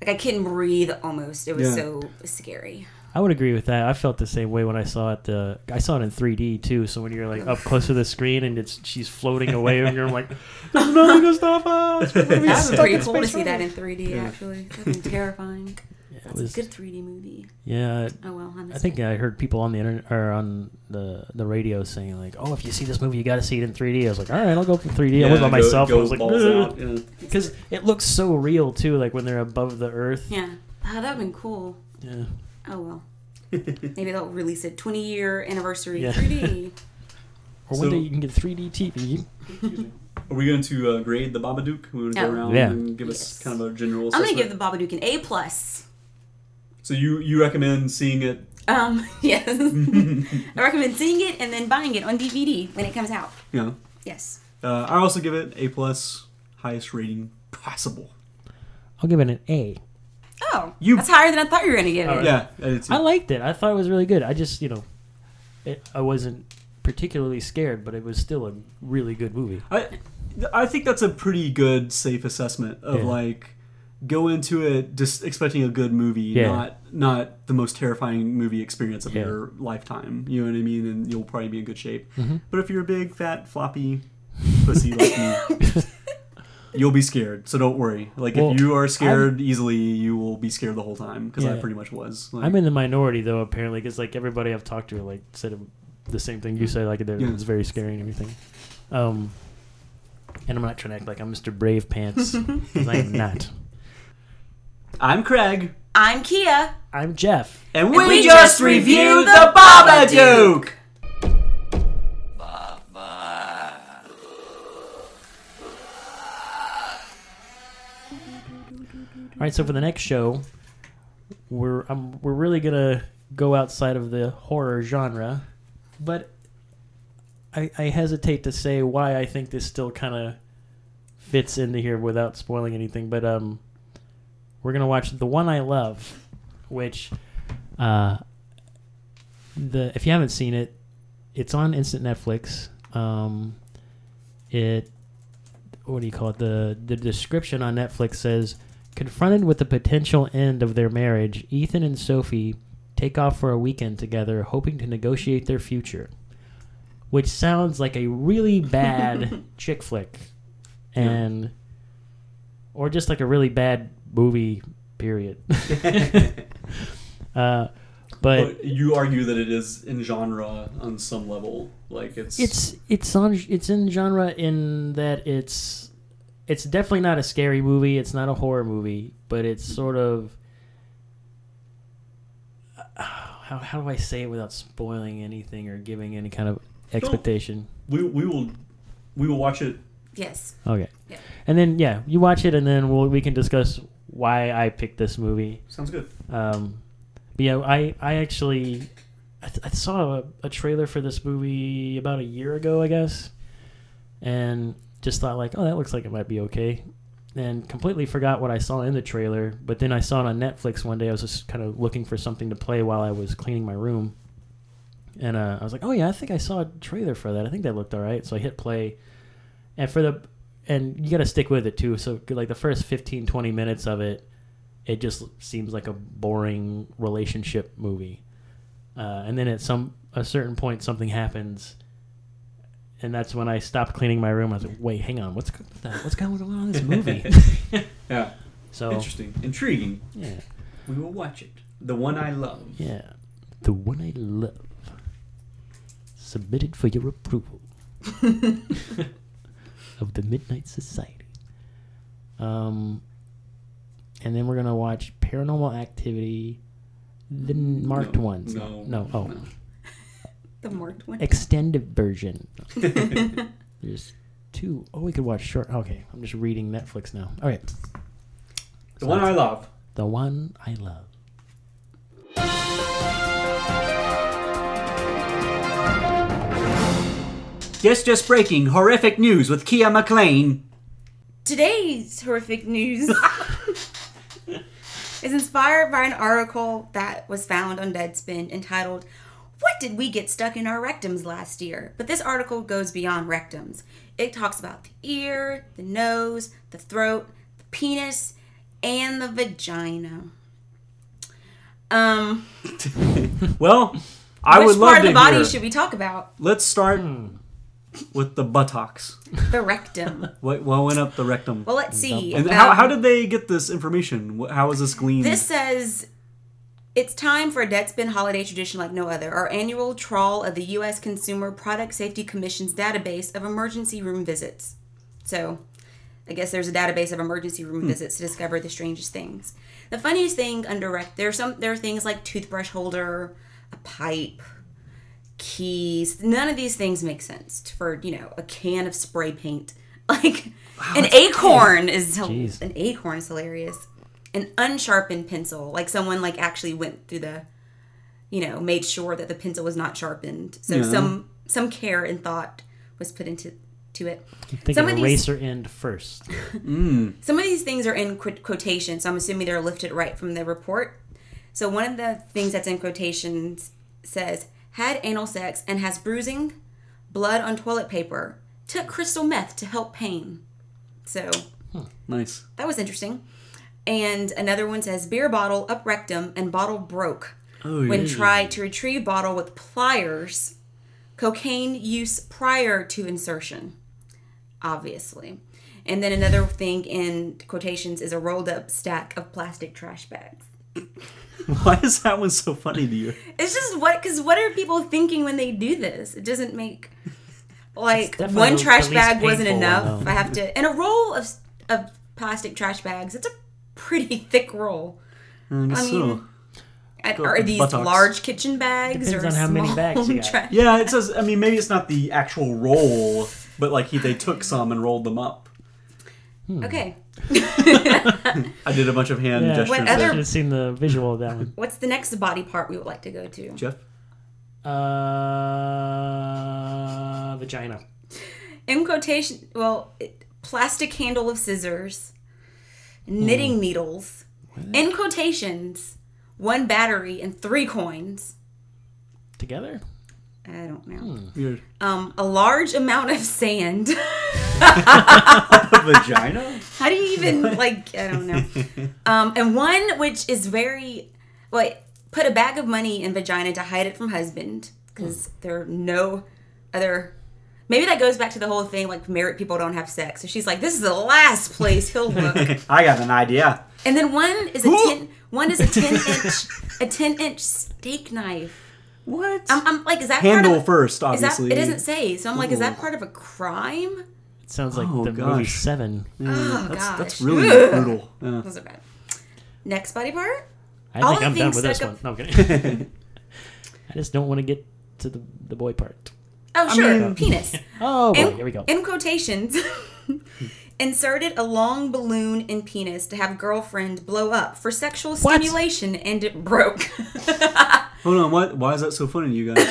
like I couldn't breathe almost. It was Yeah. so scary. I would agree with that i felt the same way when i saw it the i saw it in 3d too so when you're like up close to the screen and it's she's floating away and you're like [laughs] there's nothing to stop us [laughs] We're gonna be That would be pretty cool to see that in 3D. Actually, that'd be terrifying. [laughs] it That's was- a good 3D movie. yeah Oh well, I, I think I heard people on the internet or on the the radio saying like, "Oh, if you see this movie, you got to see it in 3D." I was like, "All right, I'll go for 3D." yeah, I went by go- myself. go I was like, balls out, yeah. because it looks so real too, like when they're above the earth. Yeah, oh, that'd been cool. Yeah. Oh well, [laughs] maybe they'll release a 20 year anniversary Yeah. 3D. [laughs] Or So- one day you can get 3D TV. Are we going to uh, grade the Babadook? We want to go Oh. around Yeah. and give us Yes. kind of a general I'm gonna give the Babadook an A plus. So you you recommend seeing it? Um, [laughs] yes, I recommend seeing it and then buying it on DVD when it comes out. You know, Yes. uh, I also give it A plus, highest rating possible. I'll give it an A. Oh, You- that's higher than I thought you were gonna give it. Yeah, it's, I liked it. I thought it was really good. I just, you know, it, I wasn't particularly scared, but it was still a really good movie. I I think that's a pretty good safe assessment of Yeah. like go into it just expecting a good movie, Yeah. not not the most terrifying movie experience of Yeah. your lifetime. You know what I mean? And you'll probably be in good shape. Mm-hmm. But if you're a big fat floppy pussy like me. [laughs] [laughs] You'll be scared, so don't worry. Like Well, if you are scared easily, you will be scared the whole time because I pretty much was. Like, I'm in the minority though, apparently, because like everybody I've talked to like said the same thing you said. Like it Yeah. was very scary and everything. Um, and I'm not trying to act like I'm Mr. Brave Pants [laughs] because I am not. I'm Craig, I'm Kia. I'm Jeff. and we, we just just reviewed reviewed the the Babadook. Right, so for the next show, we're um, we're really gonna go outside of the horror genre, but I, I hesitate to say why I think this still kind of fits into here without spoiling anything. But um, we're gonna watch the one I love, which uh, the if you haven't seen it, it's on instant Netflix. Um, it what do you call it? The the description on Netflix says confronted with the potential end of their marriage, Ethan and Sophie take off for a weekend together, hoping to negotiate their future. Which sounds like a really bad [laughs] chick flick, and or just like a really bad movie. Period. [laughs] uh, but But you argue that it is in genre on some level, like it's it's it's on it's in genre in that it's it's definitely not a scary movie. It's not a horror movie, but it's sort of. How, how do I say it without spoiling anything or giving any kind of expectation? We we will we will watch it. Yes. Okay. Yeah. And then yeah, you watch it, and then we'll, we can discuss why I picked this movie. Sounds good. Um, but yeah, I I actually I, th- I saw a, a trailer for this movie about a year ago, I guess, and just thought like, oh, that looks like it might be okay, and completely forgot what I saw in the trailer. But then I saw it on Netflix one day. I was just kind of looking for something to play while I was cleaning my room, and uh, I was like, oh yeah, I think I saw a trailer for that. I think that looked all right. So I hit play, and for the and you got to stick with it too. So like the first 15, 20 minutes of it it just seems like a boring relationship movie. Uh, and then at some a certain point, something happens, and that's when I stopped cleaning my room. I was like, "Wait, hang on, what's what's going on in this movie?" [laughs] Yeah. so Interesting. Intriguing. yeah, We will watch it. The one I love. yeah, the one I love, submitted for your approval [laughs] of the Midnight Society. Um, and then we're gonna watch Paranormal Activity, the marked No, ones. no, no, oh. no. The marked one. extended version. [laughs] There's two. Oh, we could watch short. Okay, I'm just reading Netflix now. All right, The one I love. the one I love. Yes, just breaking horrific news with Kia McLean. Today's horrific news [laughs] is inspired by an article that was found on Deadspin entitled, What Did We Get Stuck in Our Rectums Last Year? But this article goes beyond rectums. It talks about the ear, the nose, the throat, the penis, and the vagina. Um, [laughs] Well, I which would love part of to the body hear. should we talk about? Let's start with the buttocks. The rectum. [laughs] What, what went up the rectum? Well, let's see. and how, Um, how did they get this information? Wh- How was this gleaned? This says it's time for a Deadspin holiday tradition like no other. Our annual trawl of the U.S. Consumer Product Safety Commission's database of emergency room visits. So, I guess there's a database of emergency room visits to discover the strangest things. The funniest thing under rec, there are some there are things like toothbrush holder, a pipe, keys. None of these things make sense for you know a can of spray paint. [laughs] Like an acorn is Jeez. an acorn is hilarious. An unsharpened pencil, like someone like actually went through the, you know, made sure that the pencil was not sharpened. So Yeah. some some care and thought was put into to it. Think Some of of these- eraser end first. [laughs] Mm. Some of these things are in qu- quotation, so I'm assuming they're lifted right from the report. So one of the things that's in quotations says, had anal sex and has bruising, blood on toilet paper, took crystal meth to help pain. So nice. that was interesting. And another one says, beer bottle up rectum and bottle broke Oh, when yeah. tried to retrieve bottle with pliers, cocaine use prior to insertion, obviously. And then another thing in quotations is a rolled up stack of plastic trash bags. [laughs] Why is that one so funny to you? It's just what, because what are people thinking when they do this? It doesn't make, like, one trash bag wasn't enough. though. I have to, and a roll of, of plastic trash bags, it's a pretty [laughs] thick roll. I guess I so. mean, And Go Are with these buttocks. large kitchen bags Depends or on how many small bags you [laughs] got. trash- Yeah, it says. I mean, maybe it's not the actual roll, but like he, they took [laughs] some and rolled them up. Okay. I did a bunch of hand Yeah, gestures. What I there. other- should have seen the visual of that one. What's the next body part we would like to go to? Jeff? Uh, vagina. In quotation, well, it, plastic handle of scissors, knitting Hmm. needles. In quotations, one battery and three coins. Together? I don't know. Hmm. Weird. Um, a large amount of sand. [laughs] vagina? How do you even like? I don't know. [laughs] Um, and one which is very, well, put a bag of money in vagina to hide it from husband because there are no other. Maybe that goes back to the whole thing like married people don't have sex. So she's like, this is the last place he'll look. [laughs] I got an idea. and then one is a ten. One is a ten [laughs] inch, a ten inch steak knife. What? I'm, I'm like, is that Handle part of, first, Is that obviously. it doesn't say? So I'm like, is that part of a crime? It sounds like Oh, the movie gosh. Seven. Oh That's, gosh, that's really Ugh. brutal. Yeah. Those are bad. Next body part. I All think I'm done with this stuck one. No, I'm kidding. [laughs] I just don't want to get to the, the boy part. Oh sure, mean- [laughs] penis. [laughs] Oh, boy, in, here we go. in quotations, [laughs] inserted a long balloon in penis to have girlfriend blow up for sexual What? stimulation, and it broke. Hold on, what? Why is that so funny, you guys?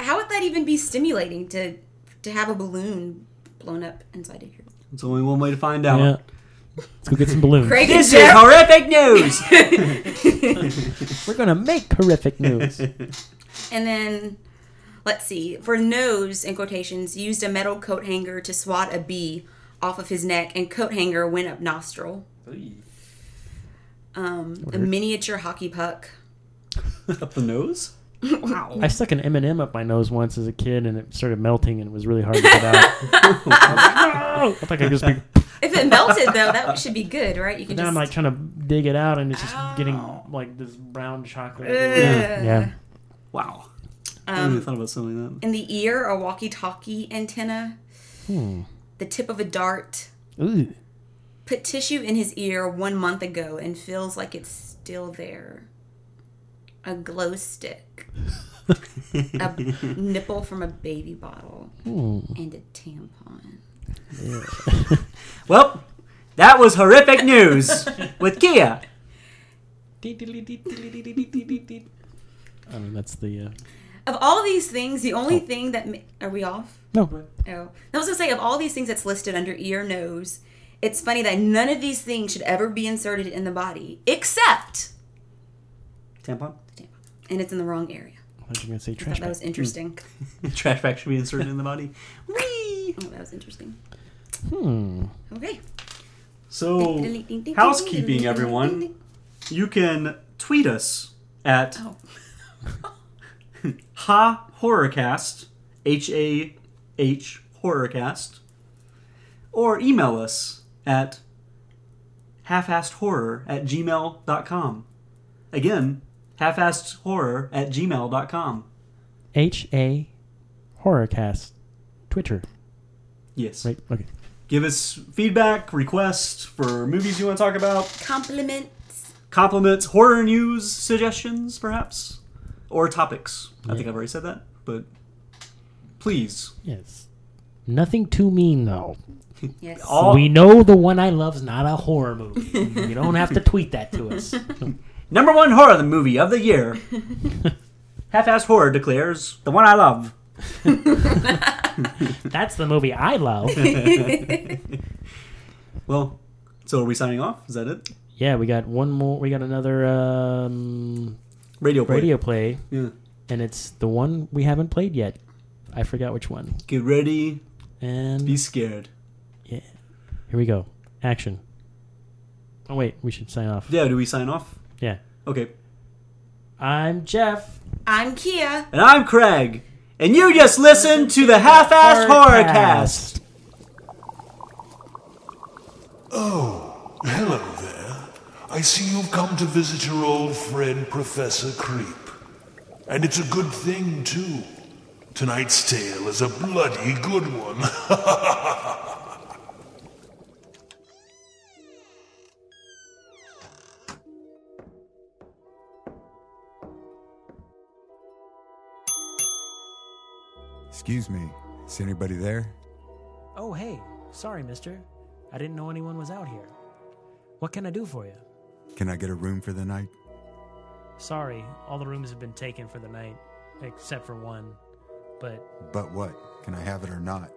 How would that even be stimulating to to have a balloon blown up inside of you? It's only one way to find out. Yeah. Let's go get some balloons. Craig and This is Jeff. horrific news. We're gonna make horrific news. And then, let's see. For nose, in quotations, used a metal coat hanger to swat a bee off of his neck, and coat hanger went up nostril. Um, a miniature hockey puck. [laughs] Up the nose? Wow. I stuck an M and m up my nose once as a kid, and it started melting, and it was really hard to get out. [laughs] I was like, no! I think I just be. If it melted though, that should be good, right? You can Now just. I'm like trying to dig it out, and it's just getting like this brown chocolate. Ugh. everywhere. Yeah. Wow. I hadn't thought about something like that. In the ear, a walkie-talkie antenna. Hmm. The tip of a dart. Ooh. Put tissue in his ear one month ago and feels like it's still there. A glow stick. a [laughs] nipple from a baby bottle. Hmm. And a tampon. [laughs] Well, that was horrific news with Kia. I mean, that's the. Uh... Of all these things, the only thing that. Are we off? No. Oh. I was going to say, of all these things that's listed under ear, nose, it's funny that none of these things should ever be inserted in the body except. Tampon? the tampon. And it's in the wrong area. I was going to say trash that was interesting. Trash bag should be inserted in the body. Whee! Oh, that was interesting. Hmm. Okay. So, housekeeping, everyone. You can tweet us at Oh. [laughs] Ha Horrorcast, H A H Horrorcast, or email us at half-assedhorror at gmail.com. Again, half-assedhorror at gmail.com. H A Horrorcast. Twitter. Yes. Right? Okay. Give us feedback, requests for movies you want to talk about, Compliments. compliments, horror news suggestions, perhaps, or topics. I think I've already said that, but please. Yes. Nothing too mean, though. Yes. [laughs] All We know the one I love's not a horror movie. [laughs] you don't have to tweet that to us. [laughs] number one horror movie of the year. Half-assed horror declares the one I love. That's the movie I love. Well, so are we signing off? Is that it? Yeah, we got one more. We got another um, Radio play. radio play, Yeah. And it's the one we haven't played yet. I forgot which one. Get ready. And Be scared. yeah, here we go. Action. Oh wait, we should sign off. Yeah. Do we sign off? Yeah. Okay. I'm Jeff. I'm Kia. And I'm Craig. And you just listened to the Half-assed Horror Cast. Oh, hello there. I see you've come to visit your old friend Professor Creep. And it's a good thing, too. Tonight's tale is a bloody good one. [laughs] Excuse me, is anybody there? Oh hey, sorry, Mister. I didn't know anyone was out here. What can I do for you? Can I get a room for the night? Sorry, all the rooms have been taken for the night, except for one. But But what? Can I have it or not?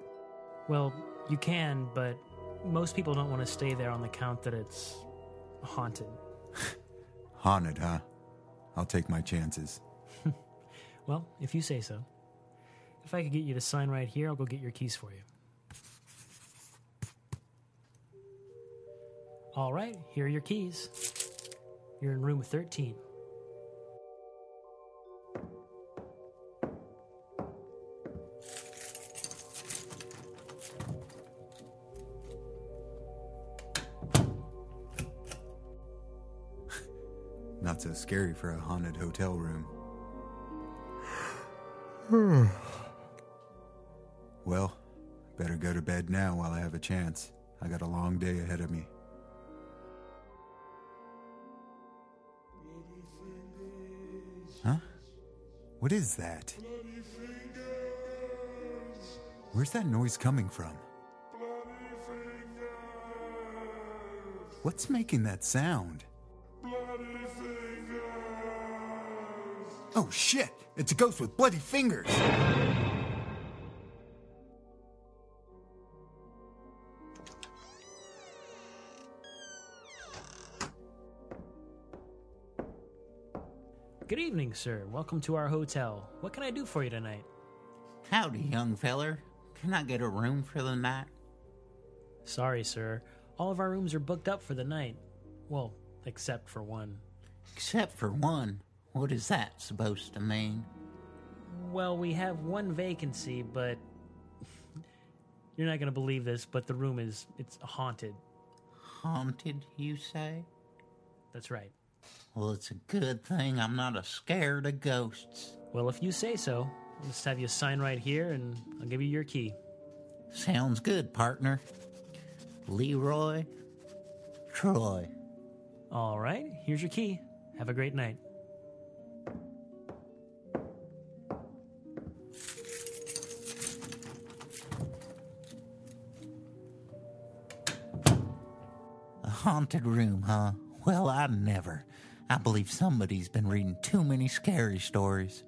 Well, you can, but most people don't want to stay there on the count that it's haunted. [laughs] Haunted, huh? I'll take my chances. [laughs] Well, if you say so. If I could get you to sign right here, I'll go get your keys for you. All right, here are your keys. You're in room 13. Scary for a haunted hotel room. Hmm. well, Better go to bed now while I have a chance. I got a long day ahead of me. Huh? What is that? Where's that noise coming from? What's making that sound? Oh shit! It's a ghost with bloody fingers! Good evening, sir. Welcome to our hotel. What can I do for you tonight? Howdy, young feller. Can I get a room for the night? Sorry, sir. All of our rooms are booked up for the night. Well, except for one. Except for one. What is that supposed to mean? Well, we have one vacancy, but [laughs] you're not going to believe this, but the room is it's haunted. Haunted, you say? That's right. Well, it's a good thing I'm not a scared of ghosts. Well, if you say so, I'll just have you sign right here and I'll give you your key. Sounds good, partner. Leroy Troy. All right, here's your key. Have a great night. Haunted room, huh? Well, I never. I believe somebody's been reading too many scary stories.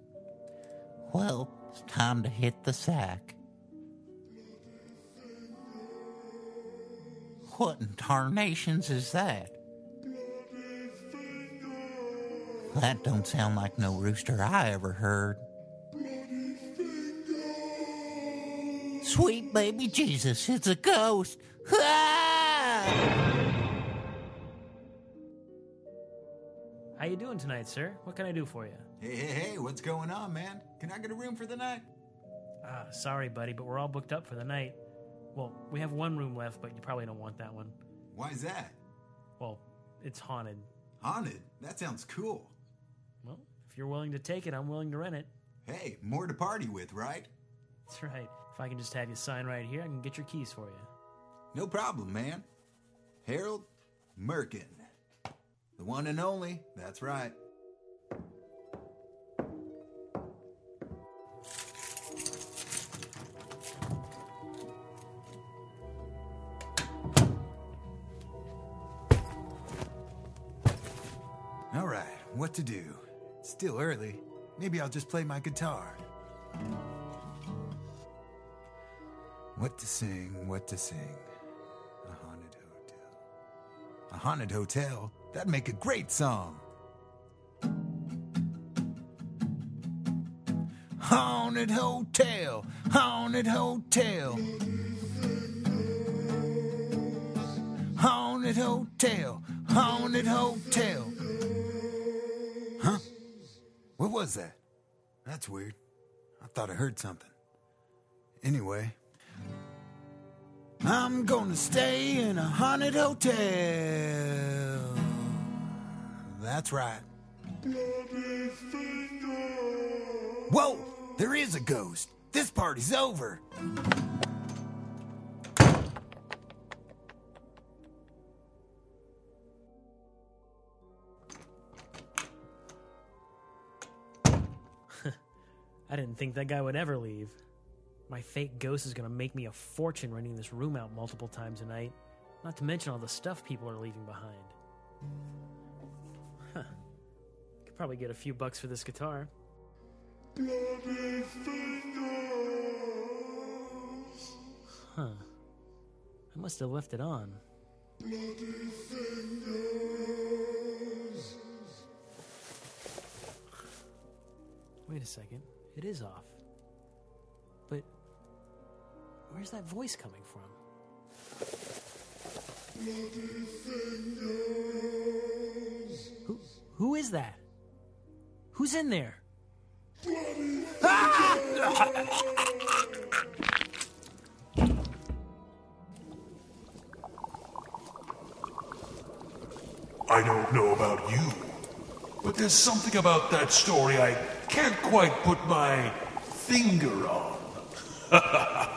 Well, it's time to hit the sack. What in tarnations is that? That don't sound like no rooster I ever heard. Sweet baby Jesus, it's a ghost! Ah! You doing tonight, sir? What can I do for you? Hey, hey, hey, what's going on, man? Can I get a room for the night? Ah, sorry, buddy, but we're all booked up for the night. Well, we have one room left, but you probably don't want that one. Why's that? Well, it's haunted. Haunted? That sounds cool. Well, if you're willing to take it, I'm willing to rent it. Hey, more to party with, right? That's right. If I can just have you sign right here, I can get your keys for you. No problem, man. Harold Merkin. The one and only, that's right. All right, what to do? It's still early. Maybe I'll just play my guitar. What to sing, what to sing. A haunted hotel. A haunted hotel? That'd make a great song. Haunted hotel, haunted hotel. Haunted hotel, haunted hotel. Huh? What was that? That's weird. I thought I heard something. Anyway, I'm gonna stay in a haunted hotel. That's right. Whoa! There is a ghost. This party's over. [laughs] I didn't think that guy would ever leave. My fake ghost is gonna make me a fortune renting this room out multiple times a night. Not to mention all the stuff people are leaving behind. Huh. Could probably get a few bucks for this guitar. Huh. I must have left it on. Wait a second. It is off. But where's that voice coming from? Who, who is that? Who's in there? [laughs] I don't know about you, but there's something about that story I can't quite put my finger on. [laughs]